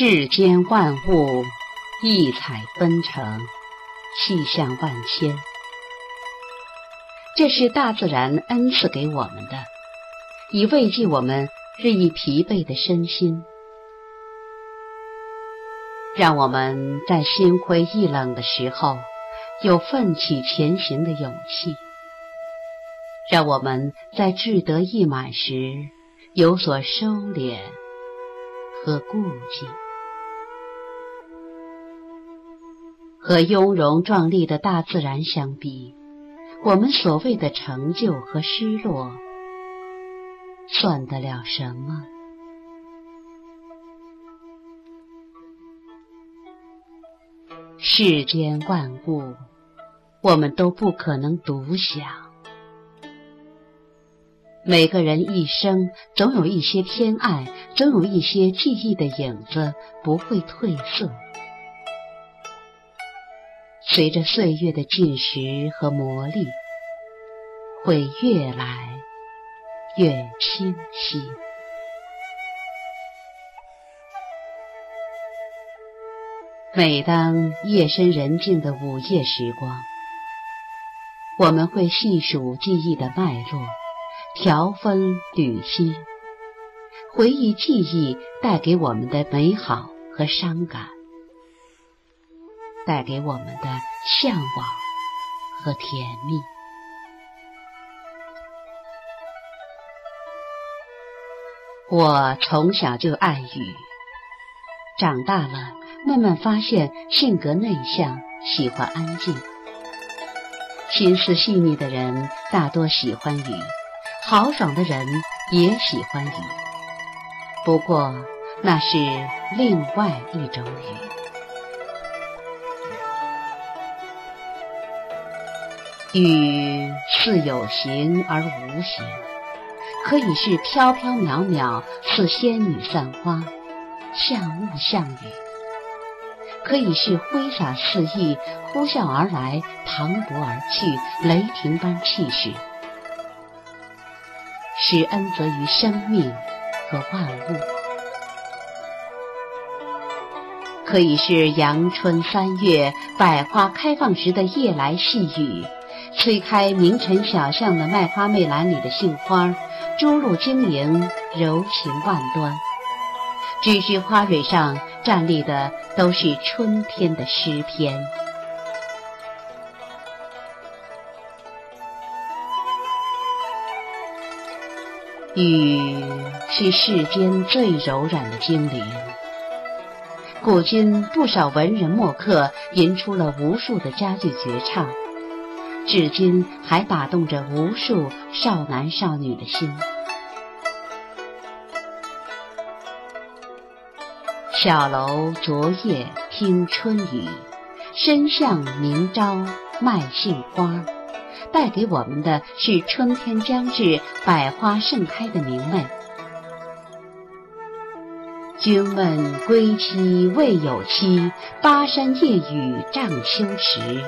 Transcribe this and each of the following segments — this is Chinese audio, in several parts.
世间万物异彩纷呈，气象万千。这是大自然恩赐给我们的，以慰藉我们日益疲惫的身心，让我们在心灰意冷的时候有奋起前行的勇气，让我们在志得意满时有所收敛。和顾忌，和雍容壮丽的大自然相比，我们所谓的成就和失落，算得了什么？世间万物，我们都不可能独享。每个人一生总有一些偏爱，总有一些记忆的影子不会褪色。随着岁月的浸蚀和磨砺，会越来越清晰。每当夜深人静的午夜时光，我们会细数记忆的脉络。调分缕析，回忆记忆带给我们的美好和伤感，带给我们的向往和甜蜜。我从小就爱雨，长大了慢慢发现性格内向，喜欢安静。心思细腻的人大多喜欢雨。豪爽的人也喜欢雨，不过那是另外一种雨。雨似有形而无形，可以是飘飘渺渺，似仙女散花，像雾像雨；可以是挥洒肆意，呼啸而来，磅礴而去，雷霆般气势。是恩泽于生命和万物，可以是阳春三月百花开放时的夜来细雨，吹开明晨小巷的卖花媚兰里的杏花，珠露晶莹，柔情万端。只是花蕊上站立的都是春天的诗篇。雨是世间最柔软的精灵，古今不少文人墨客吟出了无数的佳句绝唱，至今还打动着无数少男少女的心。小楼昨夜听春雨，深巷明朝卖杏花。带给我们的是春天将至、百花盛开的明媚。君问归期未有期，巴山夜雨涨秋池。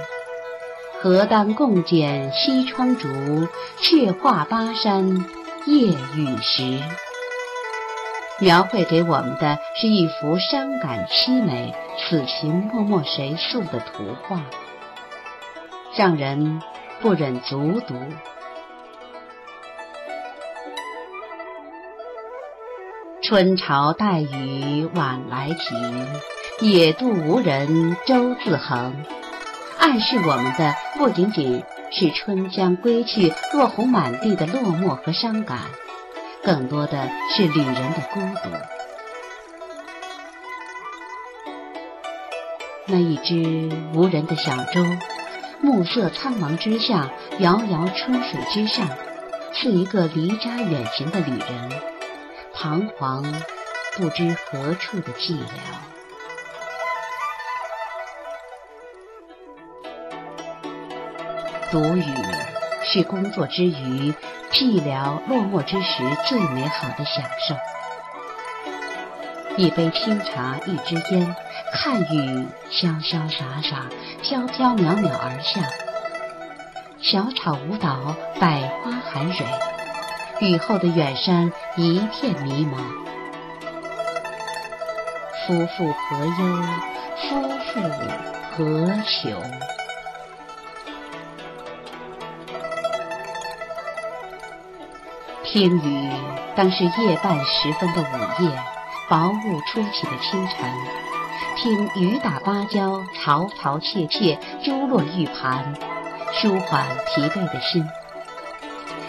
何当共剪西窗烛，却话巴山夜雨时。描绘给我们的是一幅伤感凄美、此情脉脉谁诉的图画，让人。不忍卒读。春潮带雨晚来急，野渡无人舟自横。暗示我们的不仅仅是春江归去、落红满地的落寞和伤感，更多的是旅人的孤独。那一只无人的小舟。暮色苍茫之下，遥遥春水之上，是一个离家远行的旅人，彷徨不知何处的寂寥。读雨是工作之余、寂寥落寞之时最美好的享受。一杯清茶，一支烟，看雨潇潇洒洒、飘飘渺渺而下，小草舞蹈，百花含蕊，雨后的远山一片迷茫。夫妇何忧？夫妇何求？听雨，当是夜半时分的午夜，薄雾初起的清晨。听雨打芭蕉，嘈嘈切切，珠落玉盘，舒缓疲惫的心。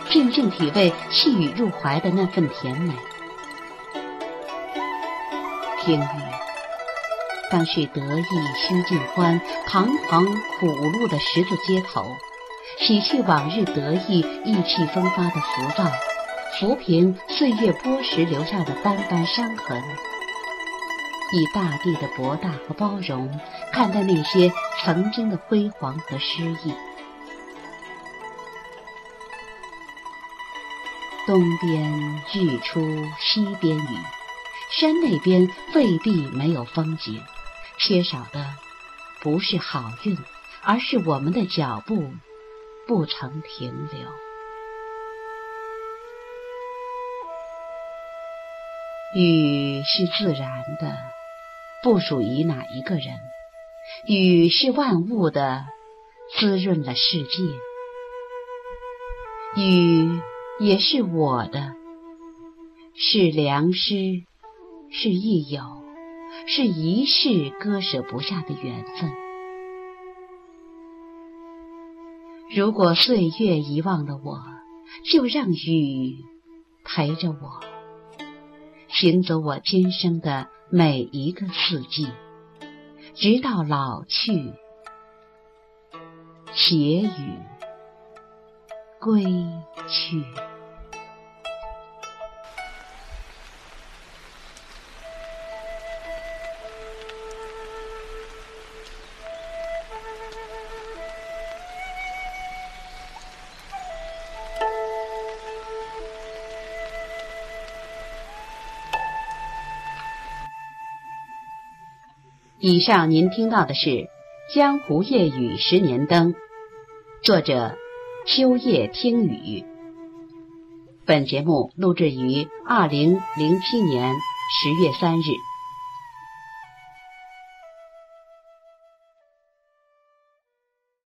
静静体味细雨入怀的那份甜美。听雨，当是得意须尽欢，彷徨苦路的十字街头，洗去往日得意意气风发的浮躁，抚平岁月剥蚀留下的斑斑伤痕，以大地的博大和包容看待那些曾经的辉煌和失意。东边日出西边雨。山那边未必没有风景，缺少的不是好运，而是我们的脚步不曾停留。雨是自然的，不属于哪一个人。雨是万物的，滋润了世界。雨也是我的，是良师。是益友，是一世割舍不下的缘分。如果岁月遗忘了我，就让雨陪着我，行走我今生的每一个四季，直到老去，携雨归去。以上您听到的是《江湖夜雨十年灯》，作者秋夜听雨。本节目录制于二零零七年十月三日。